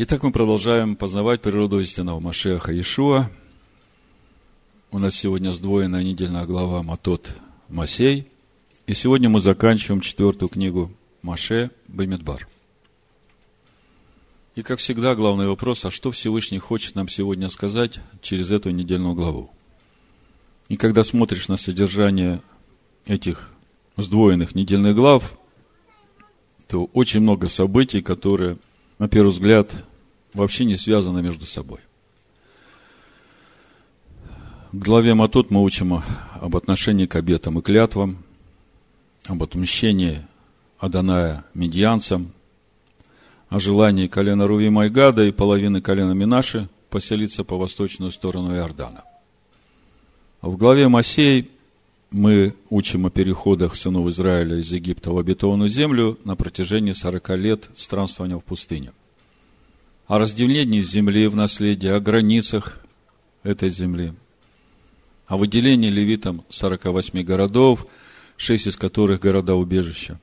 Итак, мы продолжаем познавать природу истинного Машеха Иешуа. У нас сегодня сдвоенная недельная глава Матот Масей. И сегодня мы заканчиваем четвертую книгу Маше Бемидбар. И, как всегда, главный вопрос, а что Всевышний хочет нам сегодня сказать через эту недельную главу? И когда смотришь на содержание этих сдвоенных недельных глав, то очень много событий, которые, на первый взгляд, вообще не связаны между собой. В главе Матот мы учим об отношении к обетам и клятвам, об отмщении Аданая медианцам, о желании колена Руви Майгада и половины колена Минаши поселиться по восточную сторону Иордана. В главе Масей мы учим о переходах сынов Израиля из Египта в обетованную землю на протяжении 40 лет странствования в пустыне. О разделении земли в наследие, о границах этой земли, о выделении левитам 48 городов, 6 из которых города-убежища.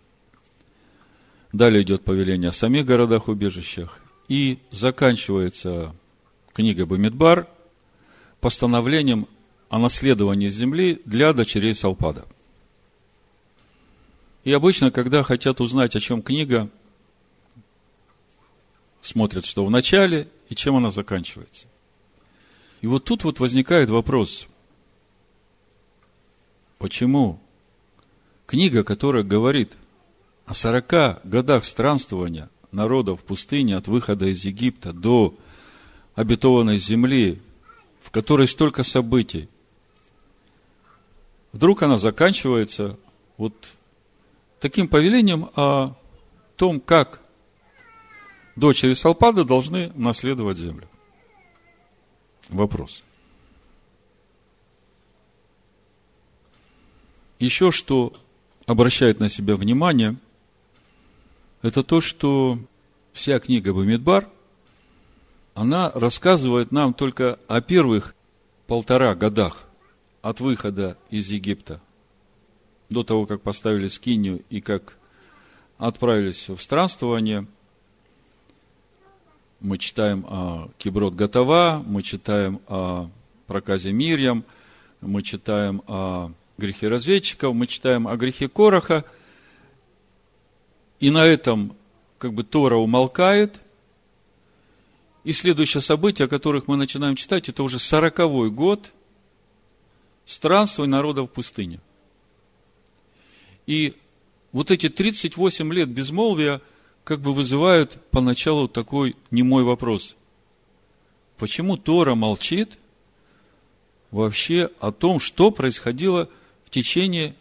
Далее идет повеление о самих городах-убежищах. И заканчивается книга Бамидбар постановлением о наследовании земли для дочерей Салпада. И обычно, когда хотят узнать, о чем книга, смотрят, что в начале и чем она заканчивается. И вот тут вот возникает вопрос, почему книга, которая говорит о 40 годах странствования народа в пустыне от выхода из Египта до обетованной земли, в которой столько событий, Вдруг она заканчивается вот таким повелением о том, как дочери Салпада должны наследовать землю. Вопрос. Еще что обращает на себя внимание, это то, что вся книга Бамидбар, она рассказывает нам только о первых полтора годах от выхода из Египта, до того, как поставили скинию и как отправились в странствование, мы читаем о Киброд Готова, мы читаем о проказе Мирьям, мы читаем о грехе разведчиков, мы читаем о грехе Короха, и на этом как бы Тора умолкает, и следующее событие, о которых мы начинаем читать, это уже сороковой год странствуй народа в пустыне. И вот эти 38 лет безмолвия как бы вызывают поначалу такой немой вопрос. Почему Тора молчит вообще о том, что происходило в течение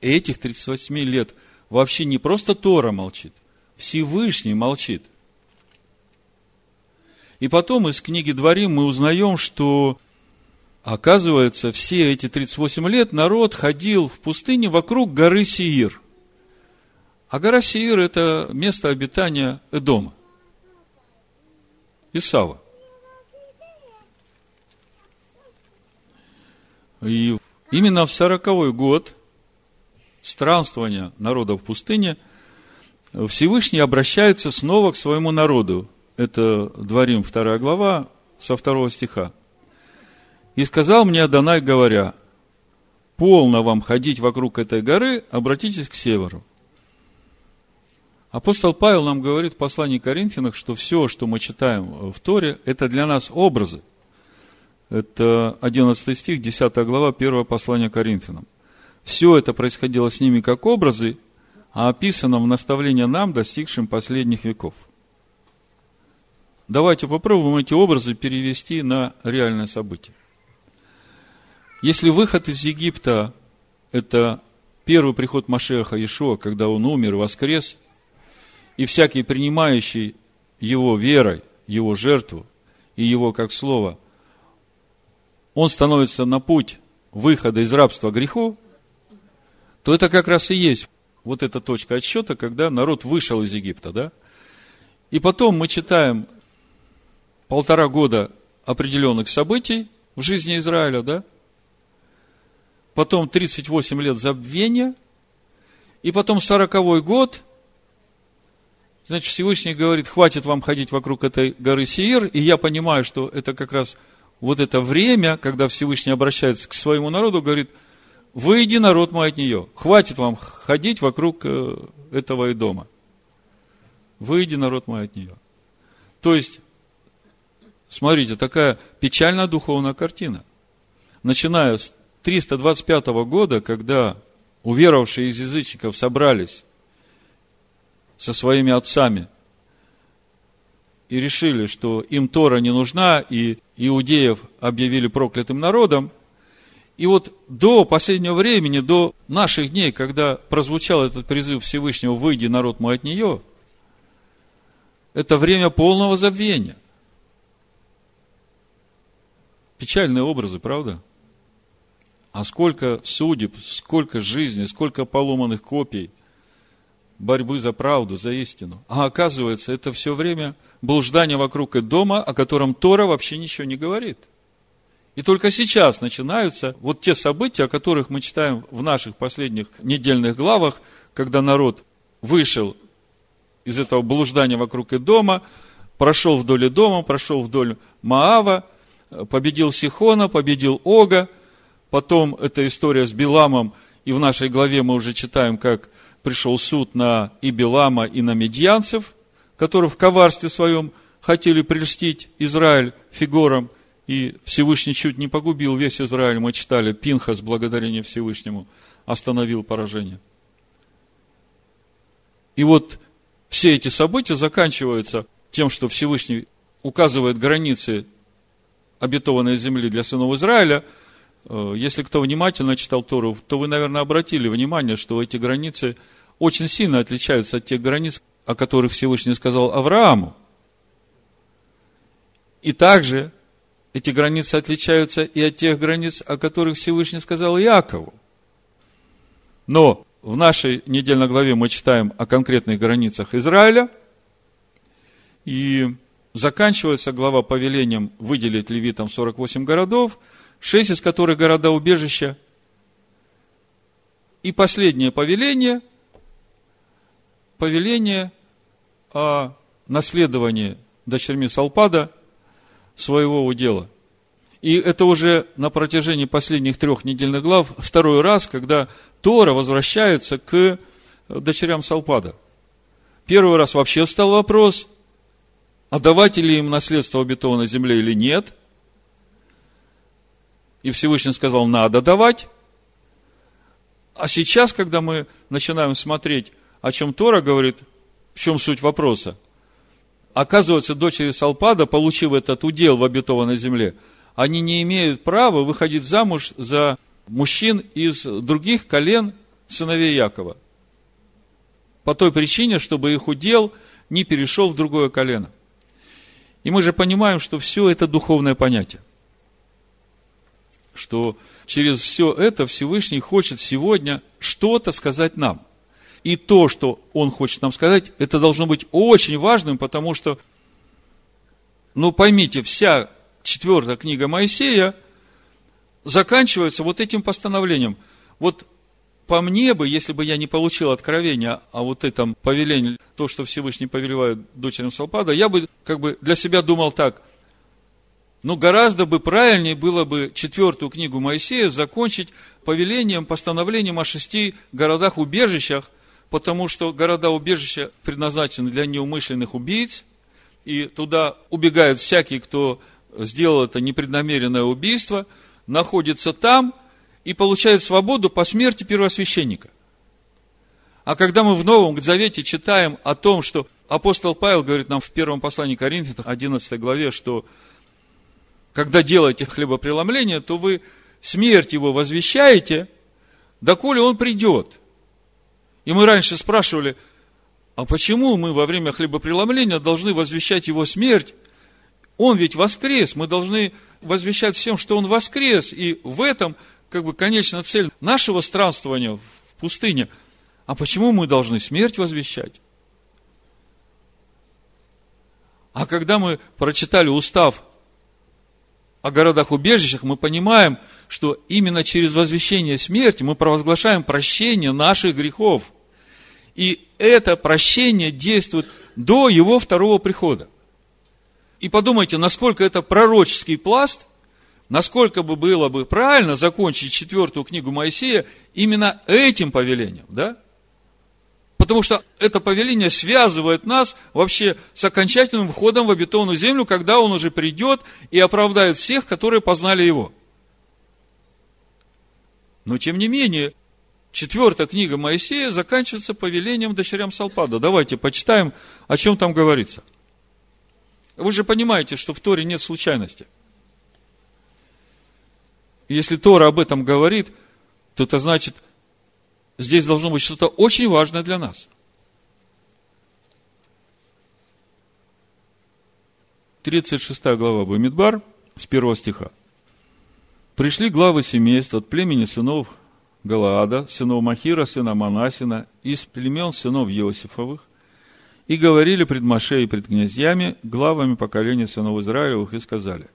этих 38 лет? Вообще не просто Тора молчит, Всевышний молчит. И потом из книги Дворим мы узнаем, что Оказывается, все эти 38 лет народ ходил в пустыне вокруг горы Сиир. А гора Сиир – это место обитания Эдома. Исава. И именно в сороковой год странствования народа в пустыне Всевышний обращается снова к своему народу. Это Дворим 2 глава со 2 стиха. И сказал мне Адонай, говоря, полно вам ходить вокруг этой горы, обратитесь к северу. Апостол Павел нам говорит в послании Коринфянах, что все, что мы читаем в Торе, это для нас образы. Это 11 стих, 10 глава, 1 послание Коринфянам. Все это происходило с ними как образы, а описано в наставлении нам, достигшим последних веков. Давайте попробуем эти образы перевести на реальное событие. Если выход из Египта – это первый приход Машеха Иешуа, когда он умер воскрес, и всякий принимающий его верой, его жертву и его как слово, он становится на путь выхода из рабства греху, то это как раз и есть вот эта точка отсчета, когда народ вышел из Египта, да? И потом мы читаем полтора года определенных событий в жизни Израиля, да? Потом 38 лет забвения, и потом 40 год, Значит, Всевышний говорит, хватит вам ходить вокруг этой горы Сиир, и я понимаю, что это как раз вот это время, когда Всевышний обращается к своему народу, говорит, выйди, народ мой, от нее. Хватит вам ходить вокруг э, этого и дома. Выйди, народ мой, от нее. То есть, смотрите, такая печальная духовная картина. Начиная с 325 года, когда уверовавшие из язычников собрались со своими отцами и решили, что им Тора не нужна, и иудеев объявили проклятым народом. И вот до последнего времени, до наших дней, когда прозвучал этот призыв Всевышнего «Выйди, народ мой, от нее», это время полного забвения. Печальные образы, правда? А сколько судеб, сколько жизней, сколько поломанных копий – борьбы за правду, за истину. А оказывается, это все время блуждание вокруг и дома, о котором Тора вообще ничего не говорит. И только сейчас начинаются вот те события, о которых мы читаем в наших последних недельных главах, когда народ вышел из этого блуждания вокруг и дома, прошел вдоль дома, прошел вдоль Маава, победил Сихона, победил Ога, потом эта история с Биламом, и в нашей главе мы уже читаем, как пришел суд на и Белама, и на медьянцев, которые в коварстве своем хотели прельстить Израиль фигурам, и Всевышний чуть не погубил весь Израиль. Мы читали, Пинхас, благодарение Всевышнему, остановил поражение. И вот все эти события заканчиваются тем, что Всевышний указывает границы обетованной земли для сынов Израиля. Э, если кто внимательно читал Тору, то вы, наверное, обратили внимание, что эти границы – очень сильно отличаются от тех границ, о которых Всевышний сказал Аврааму. И также эти границы отличаются и от тех границ, о которых Всевышний сказал Иакову. Но в нашей недельной главе мы читаем о конкретных границах Израиля, и заканчивается глава повелением выделить левитам 48 городов, 6 из которых города убежища. И последнее повеление – повеление о наследовании дочерьми Салпада своего удела. И это уже на протяжении последних трех недельных глав второй раз, когда Тора возвращается к дочерям Салпада. Первый раз вообще стал вопрос, а давать ли им наследство обетованной земле или нет. И Всевышний сказал, надо давать. А сейчас, когда мы начинаем смотреть о чем Тора говорит, в чем суть вопроса. Оказывается, дочери Салпада, получив этот удел в обетованной земле, они не имеют права выходить замуж за мужчин из других колен сыновей Якова. По той причине, чтобы их удел не перешел в другое колено. И мы же понимаем, что все это духовное понятие. Что через все это Всевышний хочет сегодня что-то сказать нам – и то, что он хочет нам сказать, это должно быть очень важным, потому что, ну поймите, вся четвертая книга Моисея заканчивается вот этим постановлением. Вот по мне бы, если бы я не получил откровения о вот этом повелении, то, что Всевышний повелевает дочерям Салпада, я бы как бы для себя думал так, ну, гораздо бы правильнее было бы четвертую книгу Моисея закончить повелением, постановлением о шести городах-убежищах, потому что города-убежища предназначены для неумышленных убийц, и туда убегает всякий, кто сделал это непреднамеренное убийство, находится там и получает свободу по смерти первосвященника. А когда мы в Новом Завете читаем о том, что апостол Павел говорит нам в первом послании Коринфянам, 11 главе, что когда делаете хлебопреломление, то вы смерть его возвещаете, доколе он придет – и мы раньше спрашивали, а почему мы во время хлебопреломления должны возвещать его смерть? Он ведь воскрес, мы должны возвещать всем, что он воскрес. И в этом, как бы, конечная цель нашего странствования в пустыне. А почему мы должны смерть возвещать? А когда мы прочитали устав о городах-убежищах, мы понимаем, что именно через возвещение смерти мы провозглашаем прощение наших грехов – и это прощение действует до его второго прихода. И подумайте, насколько это пророческий пласт, насколько бы было бы правильно закончить четвертую книгу Моисея именно этим повелением, да? Потому что это повеление связывает нас вообще с окончательным входом в обетованную землю, когда он уже придет и оправдает всех, которые познали его. Но тем не менее, четвертая книга Моисея заканчивается повелением дочерям Салпада. Давайте почитаем, о чем там говорится. Вы же понимаете, что в Торе нет случайности. Если Тора об этом говорит, то это значит, здесь должно быть что-то очень важное для нас. Тридцать шестая глава Бамидбар, с первого стиха. Пришли главы семейств от племени сынов Галаада, сынов Махира, сына Манасина, из племен сынов Иосифовых, и говорили пред Маше и пред князьями, главами поколения сынов Израилевых, и сказали,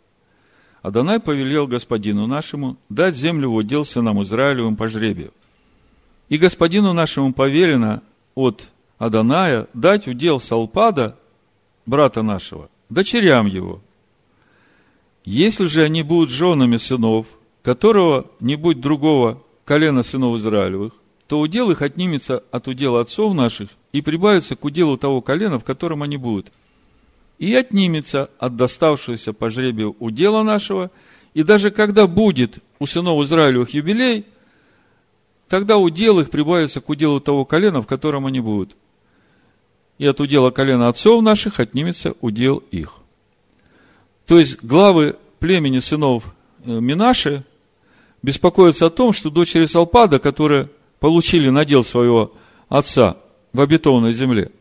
Адонай повелел господину нашему дать землю в удел сынам Израилевым по жребию. И господину нашему повелено от Аданая дать удел Салпада, брата нашего, дочерям его. Если же они будут женами сынов, которого не будет другого колена сынов Израилевых, то удел их отнимется от удела отцов наших и прибавится к уделу того колена, в котором они будут. И отнимется от доставшегося по жребию удела нашего, и даже когда будет у сынов Израилевых юбилей – тогда удел их прибавится к уделу того колена, в котором они будут. И от удела колена отцов наших отнимется удел их. То есть, главы племени сынов э, Минаши беспокоятся о том, что дочери Салпада, которые получили надел своего отца в обетованной земле,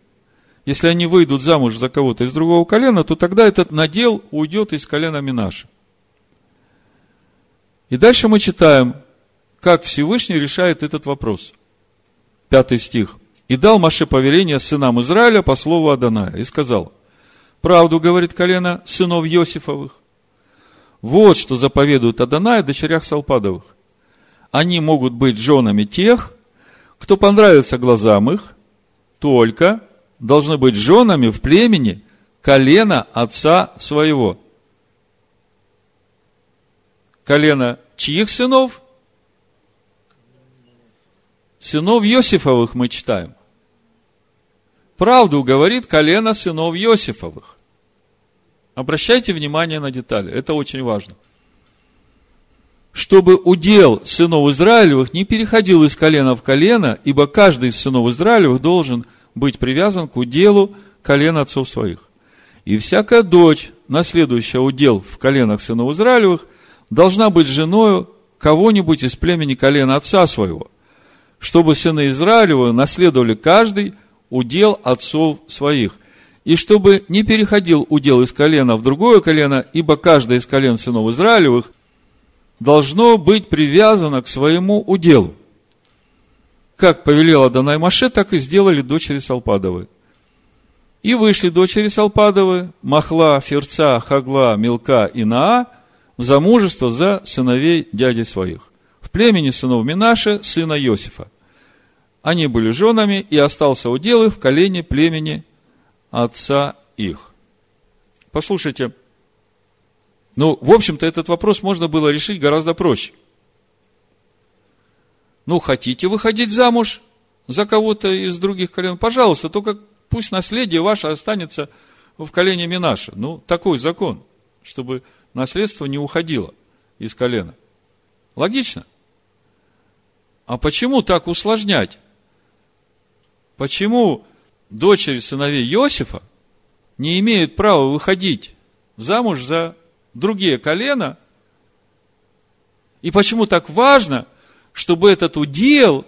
если они выйдут замуж за кого-то из другого колена, то тогда этот надел уйдет из колена Минаши. И дальше мы читаем, как Всевышний решает этот вопрос. Пятый стих. «И дал Маше повеление сынам Израиля по слову Аданая, и сказал, правду, говорит колено сынов Иосифовых, вот что заповедует Аданая дочерях Салпадовых. Они могут быть женами тех, кто понравится глазам их, только должны быть женами в племени колена отца своего. Колено чьих сынов? Сынов Иосифовых мы читаем. Правду говорит колено сынов Иосифовых. Обращайте внимание на детали, это очень важно. Чтобы удел сынов Израилевых не переходил из колена в колено, ибо каждый из сынов Израилевых должен быть привязан к уделу колена отцов своих. И всякая дочь, наследующая удел в коленах сынов Израилевых, должна быть женою кого-нибудь из племени колена отца своего – чтобы сыны Израилева наследовали каждый удел отцов своих, и чтобы не переходил удел из колена в другое колено, ибо каждое из колен сынов Израилевых должно быть привязано к своему уделу. Как повелела Данай Маше, так и сделали дочери Салпадовы. И вышли дочери Салпадовы, Махла, Ферца, Хагла, Милка и Наа, в замужество за сыновей дяди своих племени сынов Минаше, сына Иосифа. Они были женами, и остался удел их в колене племени отца их. Послушайте, ну, в общем-то, этот вопрос можно было решить гораздо проще. Ну, хотите выходить замуж за кого-то из других колен? Пожалуйста, только пусть наследие ваше останется в колене Минаша. Ну, такой закон, чтобы наследство не уходило из колена. Логично? А почему так усложнять? Почему дочери сыновей Иосифа не имеют права выходить замуж за другие колена? И почему так важно, чтобы этот удел,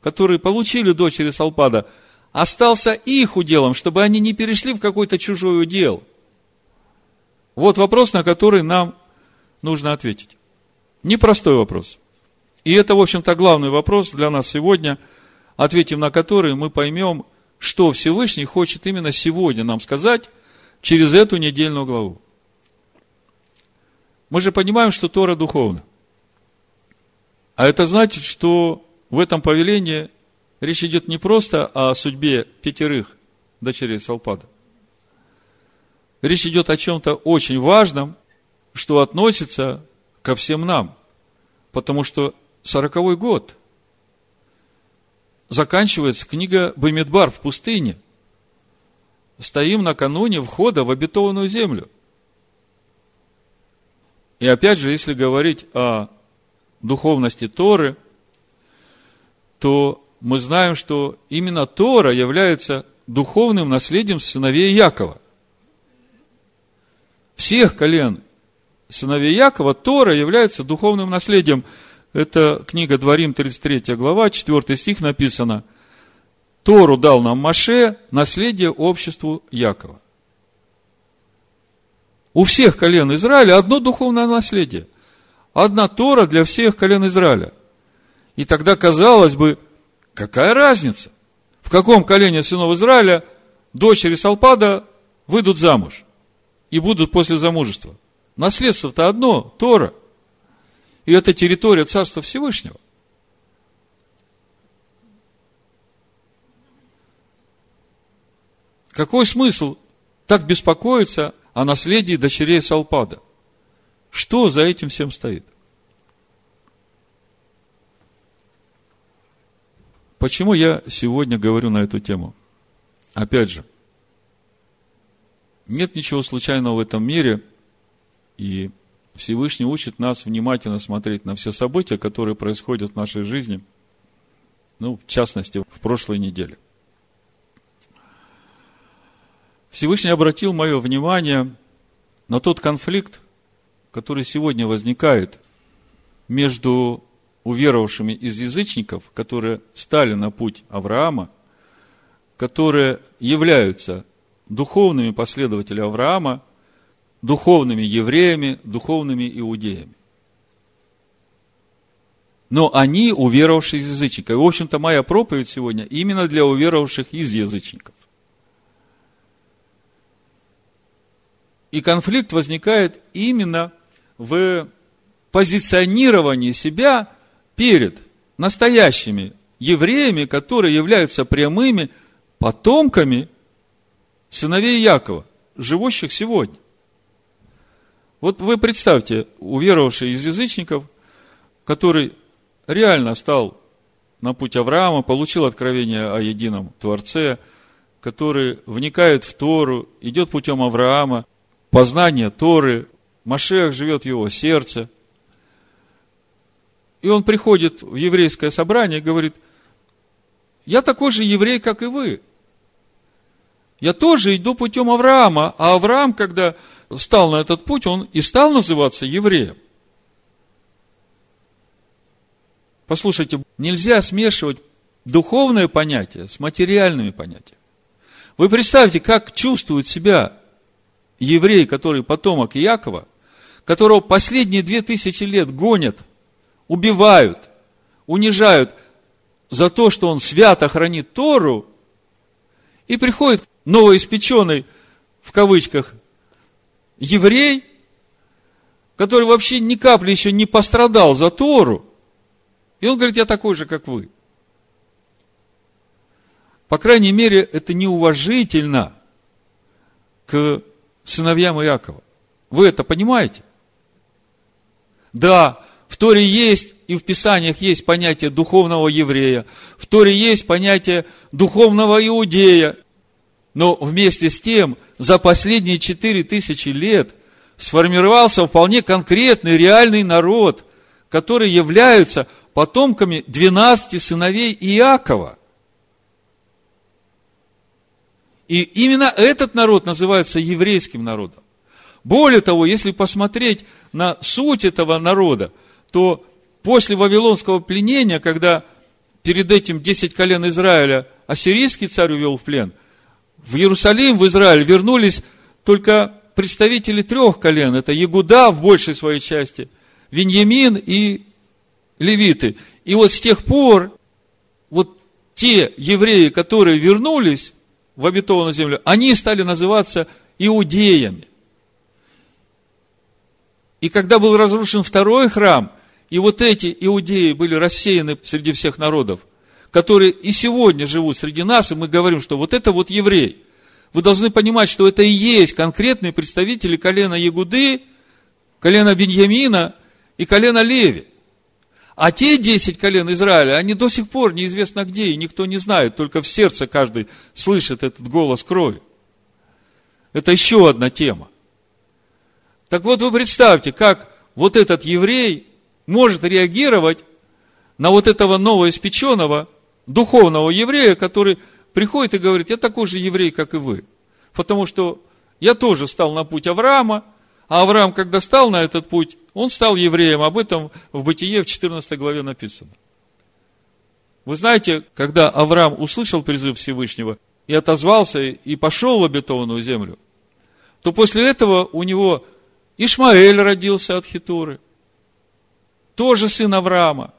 который получили дочери Салпада, остался их уделом, чтобы они не перешли в какой-то чужой удел? Вот вопрос, на который нам нужно ответить. Непростой вопрос. И это, в общем-то, главный вопрос для нас сегодня, ответив на который мы поймем, что Всевышний хочет именно сегодня нам сказать через эту недельную главу. Мы же понимаем, что Тора духовна. А это значит, что в этом повелении речь идет не просто о судьбе пятерых дочерей Салпада. Речь идет о чем-то очень важном, что относится ко всем нам. Потому что сороковой год заканчивается книга Бамидбар в пустыне. Стоим накануне входа в обетованную землю. И опять же, если говорить о духовности Торы, то мы знаем, что именно Тора является духовным наследием сыновей Якова. Всех колен сыновей Якова Тора является духовным наследием. Это книга Дворим, 33 глава, 4 стих написано. Тору дал нам Маше, наследие обществу Якова. У всех колен Израиля одно духовное наследие. Одна Тора для всех колен Израиля. И тогда казалось бы, какая разница? В каком колене сынов Израиля дочери Салпада выйдут замуж и будут после замужества? Наследство-то одно, Тора. И это территория Царства Всевышнего. Какой смысл так беспокоиться о наследии дочерей Салпада? Что за этим всем стоит? Почему я сегодня говорю на эту тему? Опять же, нет ничего случайного в этом мире, и Всевышний учит нас внимательно смотреть на все события, которые происходят в нашей жизни, ну, в частности, в прошлой неделе. Всевышний обратил мое внимание на тот конфликт, который сегодня возникает между уверовавшими из язычников, которые стали на путь Авраама, которые являются духовными последователями Авраама, духовными евреями, духовными иудеями. Но они уверовавшие из язычников. И, в общем-то, моя проповедь сегодня именно для уверовавших из язычников. И конфликт возникает именно в позиционировании себя перед настоящими евреями, которые являются прямыми потомками сыновей Якова, живущих сегодня. Вот вы представьте, уверовавший из язычников, который реально стал на путь Авраама, получил откровение о едином Творце, который вникает в Тору, идет путем Авраама, познание Торы, Машех живет в его сердце – и он приходит в еврейское собрание и говорит, я такой же еврей, как и вы. Я тоже иду путем Авраама. А Авраам, когда встал на этот путь, он и стал называться евреем. Послушайте, нельзя смешивать духовное понятие с материальными понятиями. Вы представьте, как чувствует себя еврей, который потомок Якова, которого последние две тысячи лет гонят – убивают, унижают за то, что он свято хранит Тору, и приходит новоиспеченный, в кавычках, еврей, который вообще ни капли еще не пострадал за Тору, и он говорит, я такой же, как вы. По крайней мере, это неуважительно к сыновьям Иакова. Вы это понимаете? Да, в Торе есть и в Писаниях есть понятие духовного еврея. В Торе есть понятие духовного иудея. Но вместе с тем, за последние четыре тысячи лет сформировался вполне конкретный, реальный народ, который являются потомками 12 сыновей Иакова. И именно этот народ называется еврейским народом. Более того, если посмотреть на суть этого народа, то после Вавилонского пленения, когда перед этим 10 колен Израиля ассирийский царь увел в плен, в Иерусалим, в Израиль вернулись только представители трех колен. Это Ягуда в большей своей части, Виньямин и Левиты. И вот с тех пор вот те евреи, которые вернулись в обетованную землю, они стали называться иудеями. И когда был разрушен второй храм – и вот эти иудеи были рассеяны среди всех народов, которые и сегодня живут среди нас, и мы говорим, что вот это вот еврей. вы должны понимать, что это и есть конкретные представители колена Ягуды, колена Беньямина и колена Леви. А те десять колен Израиля, они до сих пор неизвестно где, и никто не знает, только в сердце каждый слышит этот голос крови. Это еще одна тема. Так вот, вы представьте, как вот этот еврей может реагировать на вот этого новоиспеченного духовного еврея, который приходит и говорит, я такой же еврей, как и вы. Потому что я тоже стал на путь Авраама, а Авраам, когда стал на этот путь, он стал евреем. Об этом в Бытие в 14 главе написано. Вы знаете, когда Авраам услышал призыв Всевышнего и отозвался, и пошел в обетованную землю, то после этого у него Ишмаэль родился от Хитуры, тоже сын Авраама.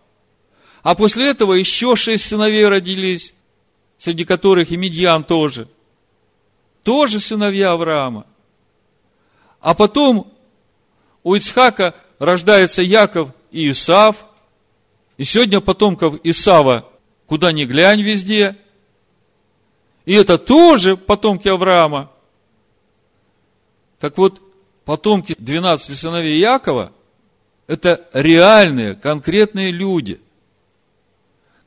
А после этого еще шесть сыновей родились, среди которых и Медьян тоже. Тоже сыновья Авраама. А потом у Ицхака рождается Яков и Исав. И сегодня потомков Исава куда ни глянь везде. И это тоже потомки Авраама. Так вот, потомки 12 сыновей Якова – это реальные, конкретные люди,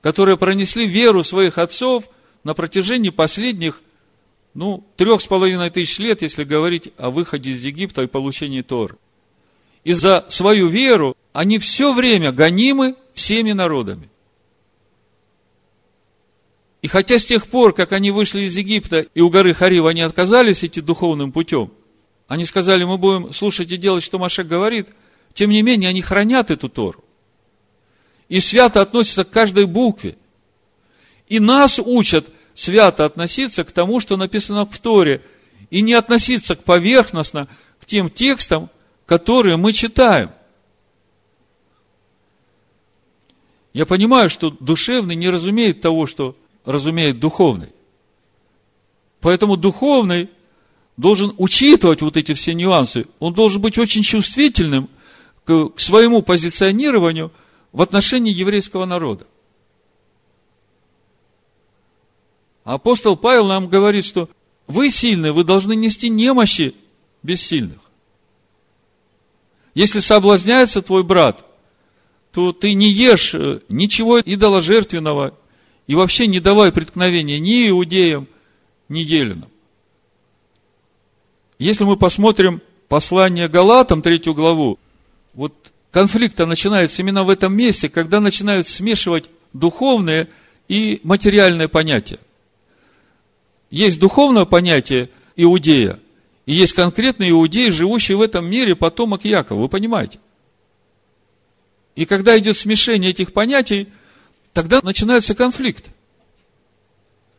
которые пронесли веру своих отцов на протяжении последних, ну, трех с половиной тысяч лет, если говорить о выходе из Египта и получении Тор. И за свою веру они все время гонимы всеми народами. И хотя с тех пор, как они вышли из Египта и у горы Харив, они отказались идти духовным путем, они сказали, мы будем слушать и делать, что Машек говорит, тем не менее, они хранят эту Тору. И свято относятся к каждой букве. И нас учат свято относиться к тому, что написано в Торе, и не относиться к поверхностно к тем текстам, которые мы читаем. Я понимаю, что душевный не разумеет того, что разумеет духовный. Поэтому духовный должен учитывать вот эти все нюансы. Он должен быть очень чувствительным к, к своему позиционированию в отношении еврейского народа. Апостол Павел нам говорит, что вы сильные, вы должны нести немощи бессильных. Если соблазняется твой брат, то ты не ешь э, ничего идоложертвенного и вообще не давай преткновения ни иудеям, ни еленам. Если мы посмотрим послание Галатам, третью главу, вот конфликт начинается именно в этом месте, когда начинают смешивать духовные и материальные понятия. Есть духовное понятие иудея, и есть конкретный иудей, живущий в этом мире, потомок Якова. Вы понимаете? И когда идет смешение этих понятий, тогда начинается конфликт.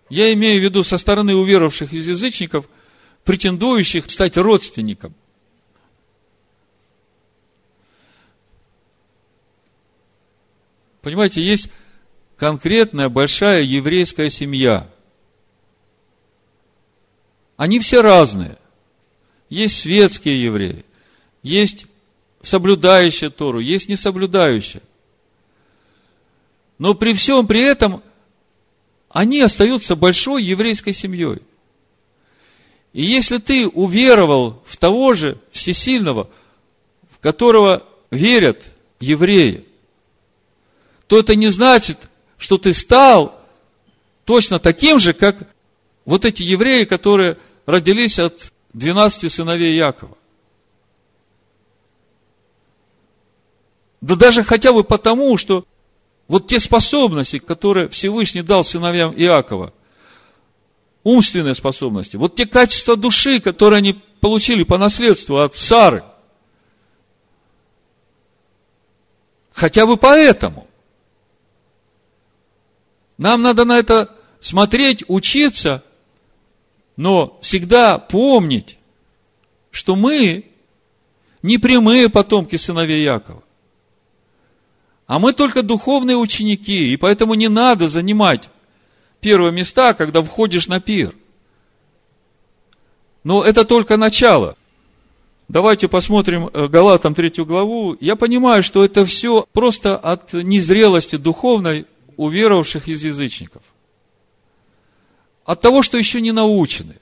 Я имею в виду со стороны уверовавших из язычников, претендующих стать родственником. Понимаете, есть конкретная большая еврейская семья. Они все разные – есть светские евреи, есть соблюдающие Тору, есть несоблюдающие. Но при всем при этом они остаются большой еврейской семьей. И если ты уверовал в того же всесильного, в которого верят евреи, то это не значит, что ты стал точно таким же, как вот эти евреи, которые родились от 12 сыновей Якова. Да даже хотя бы потому, что вот те способности, которые Всевышний дал сыновьям Иакова, умственные способности, вот те качества души, которые они получили по наследству от Сары, хотя бы поэтому. Нам надо на это смотреть, учиться но всегда помнить, что мы не прямые потомки сыновей Якова. А мы только духовные ученики, и поэтому не надо занимать первые места, когда входишь на пир. Но это только начало. Давайте посмотрим э, Галатам третью главу. Я понимаю, что это все просто от незрелости духовной уверовавших из язычников – от того, что еще не научены.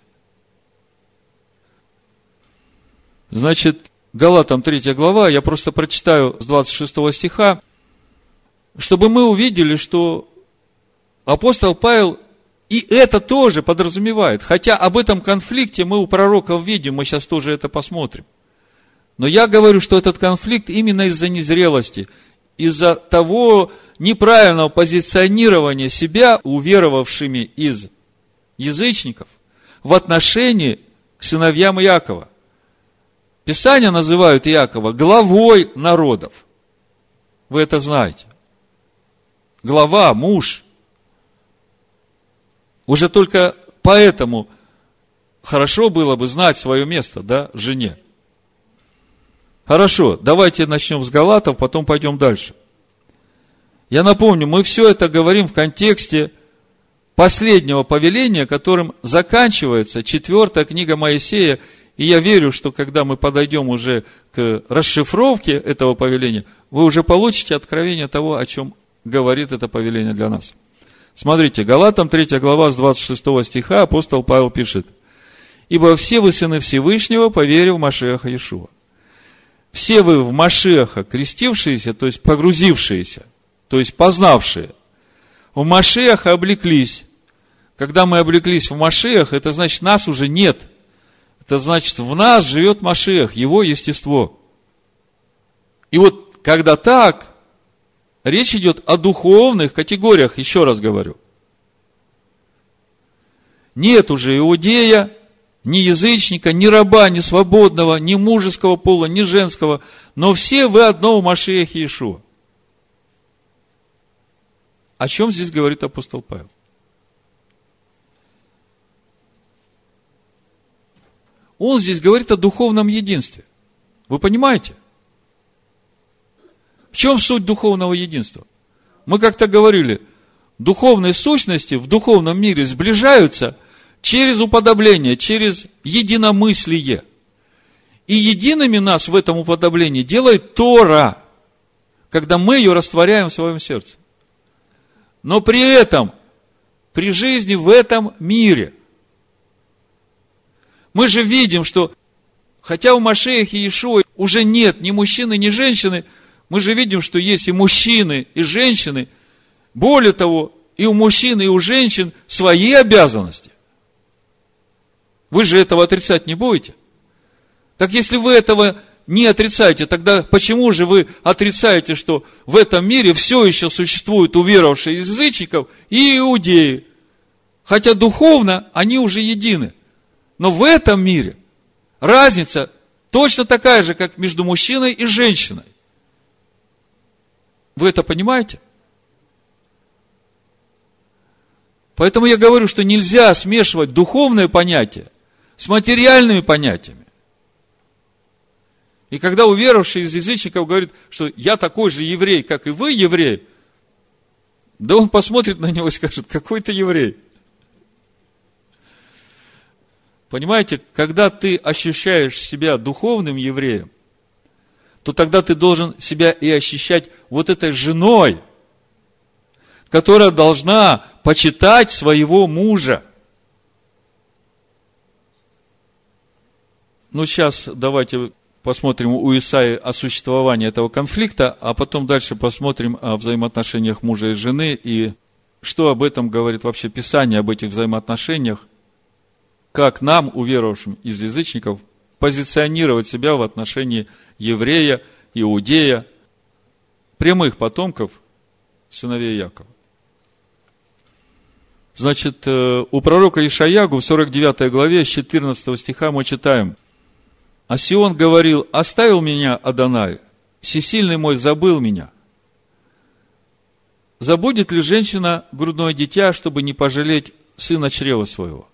Значит, Галатам 3 глава, я просто прочитаю с 26 стиха, чтобы мы увидели, что апостол Павел и это тоже подразумевает. Хотя об этом конфликте мы у пророков видим, мы сейчас тоже это посмотрим. Но я говорю, что этот конфликт именно из-за незрелости, из-за того неправильного позиционирования себя уверовавшими из язычников в отношении к сыновьям Иакова. Писание называют Иакова главой народов. Вы это знаете. Глава, муж. Уже только поэтому хорошо было бы знать свое место, да, жене. Хорошо, давайте начнем с Галатов, потом пойдем дальше. Я напомню, мы все это говорим в контексте последнего повеления, которым заканчивается четвертая книга Моисея. И я верю, что когда мы подойдем уже к расшифровке этого повеления, вы уже получите откровение того, о чем говорит это повеление для нас. Смотрите, Галатам 3 глава с 26 стиха апостол Павел пишет. «Ибо все вы сыны Всевышнего, поверив в Машеха Иешуа». Все вы в Машеха крестившиеся, то есть погрузившиеся, то есть познавшие, в Машеха облеклись. Когда мы облеклись в Машех, это значит, нас уже нет. Это значит, в нас живет Машех, его естество. И вот, когда так, Речь идет о духовных категориях, еще раз говорю. Нет уже иудея, ни язычника, ни раба, ни свободного, ни мужеского пола, ни женского, но все вы одно в Машиахе Иешуа. О чем здесь говорит апостол Павел? Он здесь говорит о духовном единстве. Вы понимаете? В чем суть духовного единства? Мы как-то говорили, духовные сущности в духовном мире сближаются через уподобление, через единомыслие. И едиными нас в этом уподоблении делает Тора, когда мы ее растворяем в своем сердце. Но при этом, при жизни в этом мире, мы же видим, что хотя у Машеях и Иешуа уже нет ни мужчины, ни женщины – мы же видим, что есть и мужчины, и женщины. Более того, и у мужчин, и у женщин свои обязанности. Вы же этого отрицать не будете. Так если вы этого не отрицаете, тогда почему же вы отрицаете, что в этом мире все еще существуют уверовавшие язычников и иудеи? Хотя духовно они уже едины. Но в этом мире разница точно такая же, как между мужчиной и женщиной. Вы это понимаете? Поэтому я говорю, что нельзя смешивать духовные понятия с материальными понятиями. И когда уверовавший из язычников говорит, что я такой же еврей, как и вы, еврей, да он посмотрит на него и скажет, какой ты еврей. Понимаете, когда ты ощущаешь себя духовным евреем, то тогда ты должен себя и ощущать вот этой женой, которая должна почитать своего мужа. Ну, сейчас давайте посмотрим у Исаи о существовании этого конфликта, а потом дальше посмотрим о взаимоотношениях мужа и жены и что об этом говорит вообще Писание, об этих взаимоотношениях, как нам, уверовавшим из язычников, позиционировать себя в отношении еврея, иудея, прямых потомков сыновей Якова. Значит, э, у пророка Ишаягу в 49 главе с 14 стиха мы читаем. А Сион говорил, оставил меня Адонай, всесильный мой забыл меня. Забудет ли женщина грудное дитя, чтобы не пожалеть сына чрева своего?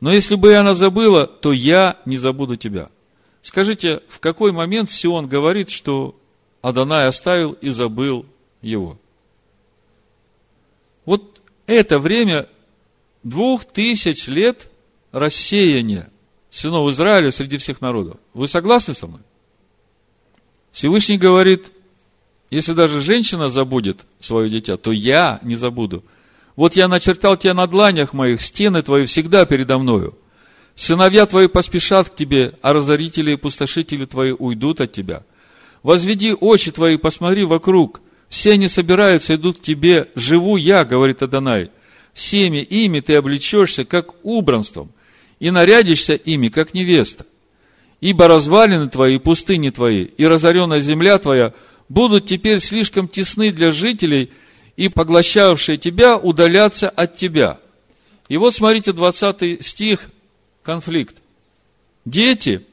Но если бы она забыла, то я не забуду тебя. Скажите, в какой момент Сион говорит, что Адонай оставил и забыл его? Вот это время двух тысяч лет рассеяния сынов Израиля среди всех народов. Вы согласны со мной? Всевышний говорит, если даже женщина забудет свое дитя, то я не забуду. Вот я начертал тебя на дланях моих, стены твои всегда передо мною. Сыновья твои поспешат к тебе, а разорители и пустошители твои уйдут от тебя. Возведи очи твои, посмотри вокруг. Все они собираются, идут к тебе. Живу я, говорит Адонай. Всеми ими ты облечешься, как убранством, и нарядишься ими, как невеста. Ибо развалины твои, пустыни твои, и разоренная земля твоя будут теперь слишком тесны для жителей, и поглощавшие тебя удалятся от тебя. И вот смотрите, 20 стих, конфликт. Дети,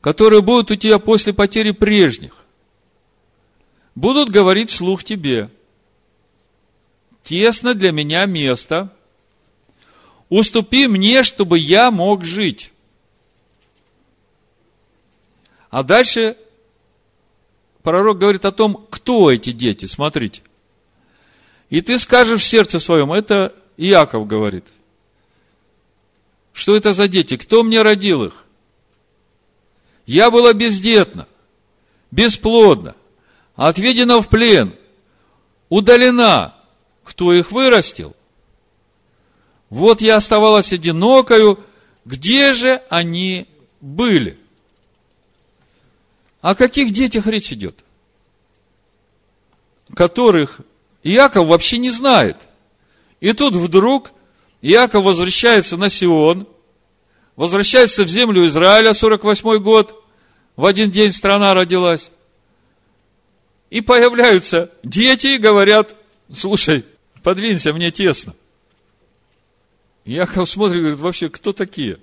которые будут у тебя после потери прежних, будут говорить вслух тебе. Тесно для меня место. Уступи мне, чтобы я мог жить. А дальше пророк говорит о том, кто эти дети. Смотрите. И ты скажешь в сердце своем, это Иаков говорит. Что это за дети? Кто мне родил их? Я была бездетна, бесплодна, отведена в плен, удалена. Кто их вырастил? Вот я оставалась одинокою. Где же они были? О каких детях речь идет? Которых Иаков вообще не знает. И тут вдруг Иаков возвращается на Сион, возвращается в землю Израиля, 48 год, в один день страна родилась. И появляются дети и говорят, слушай, подвинься, мне тесно. Яков смотрит и говорит, вообще, кто такие?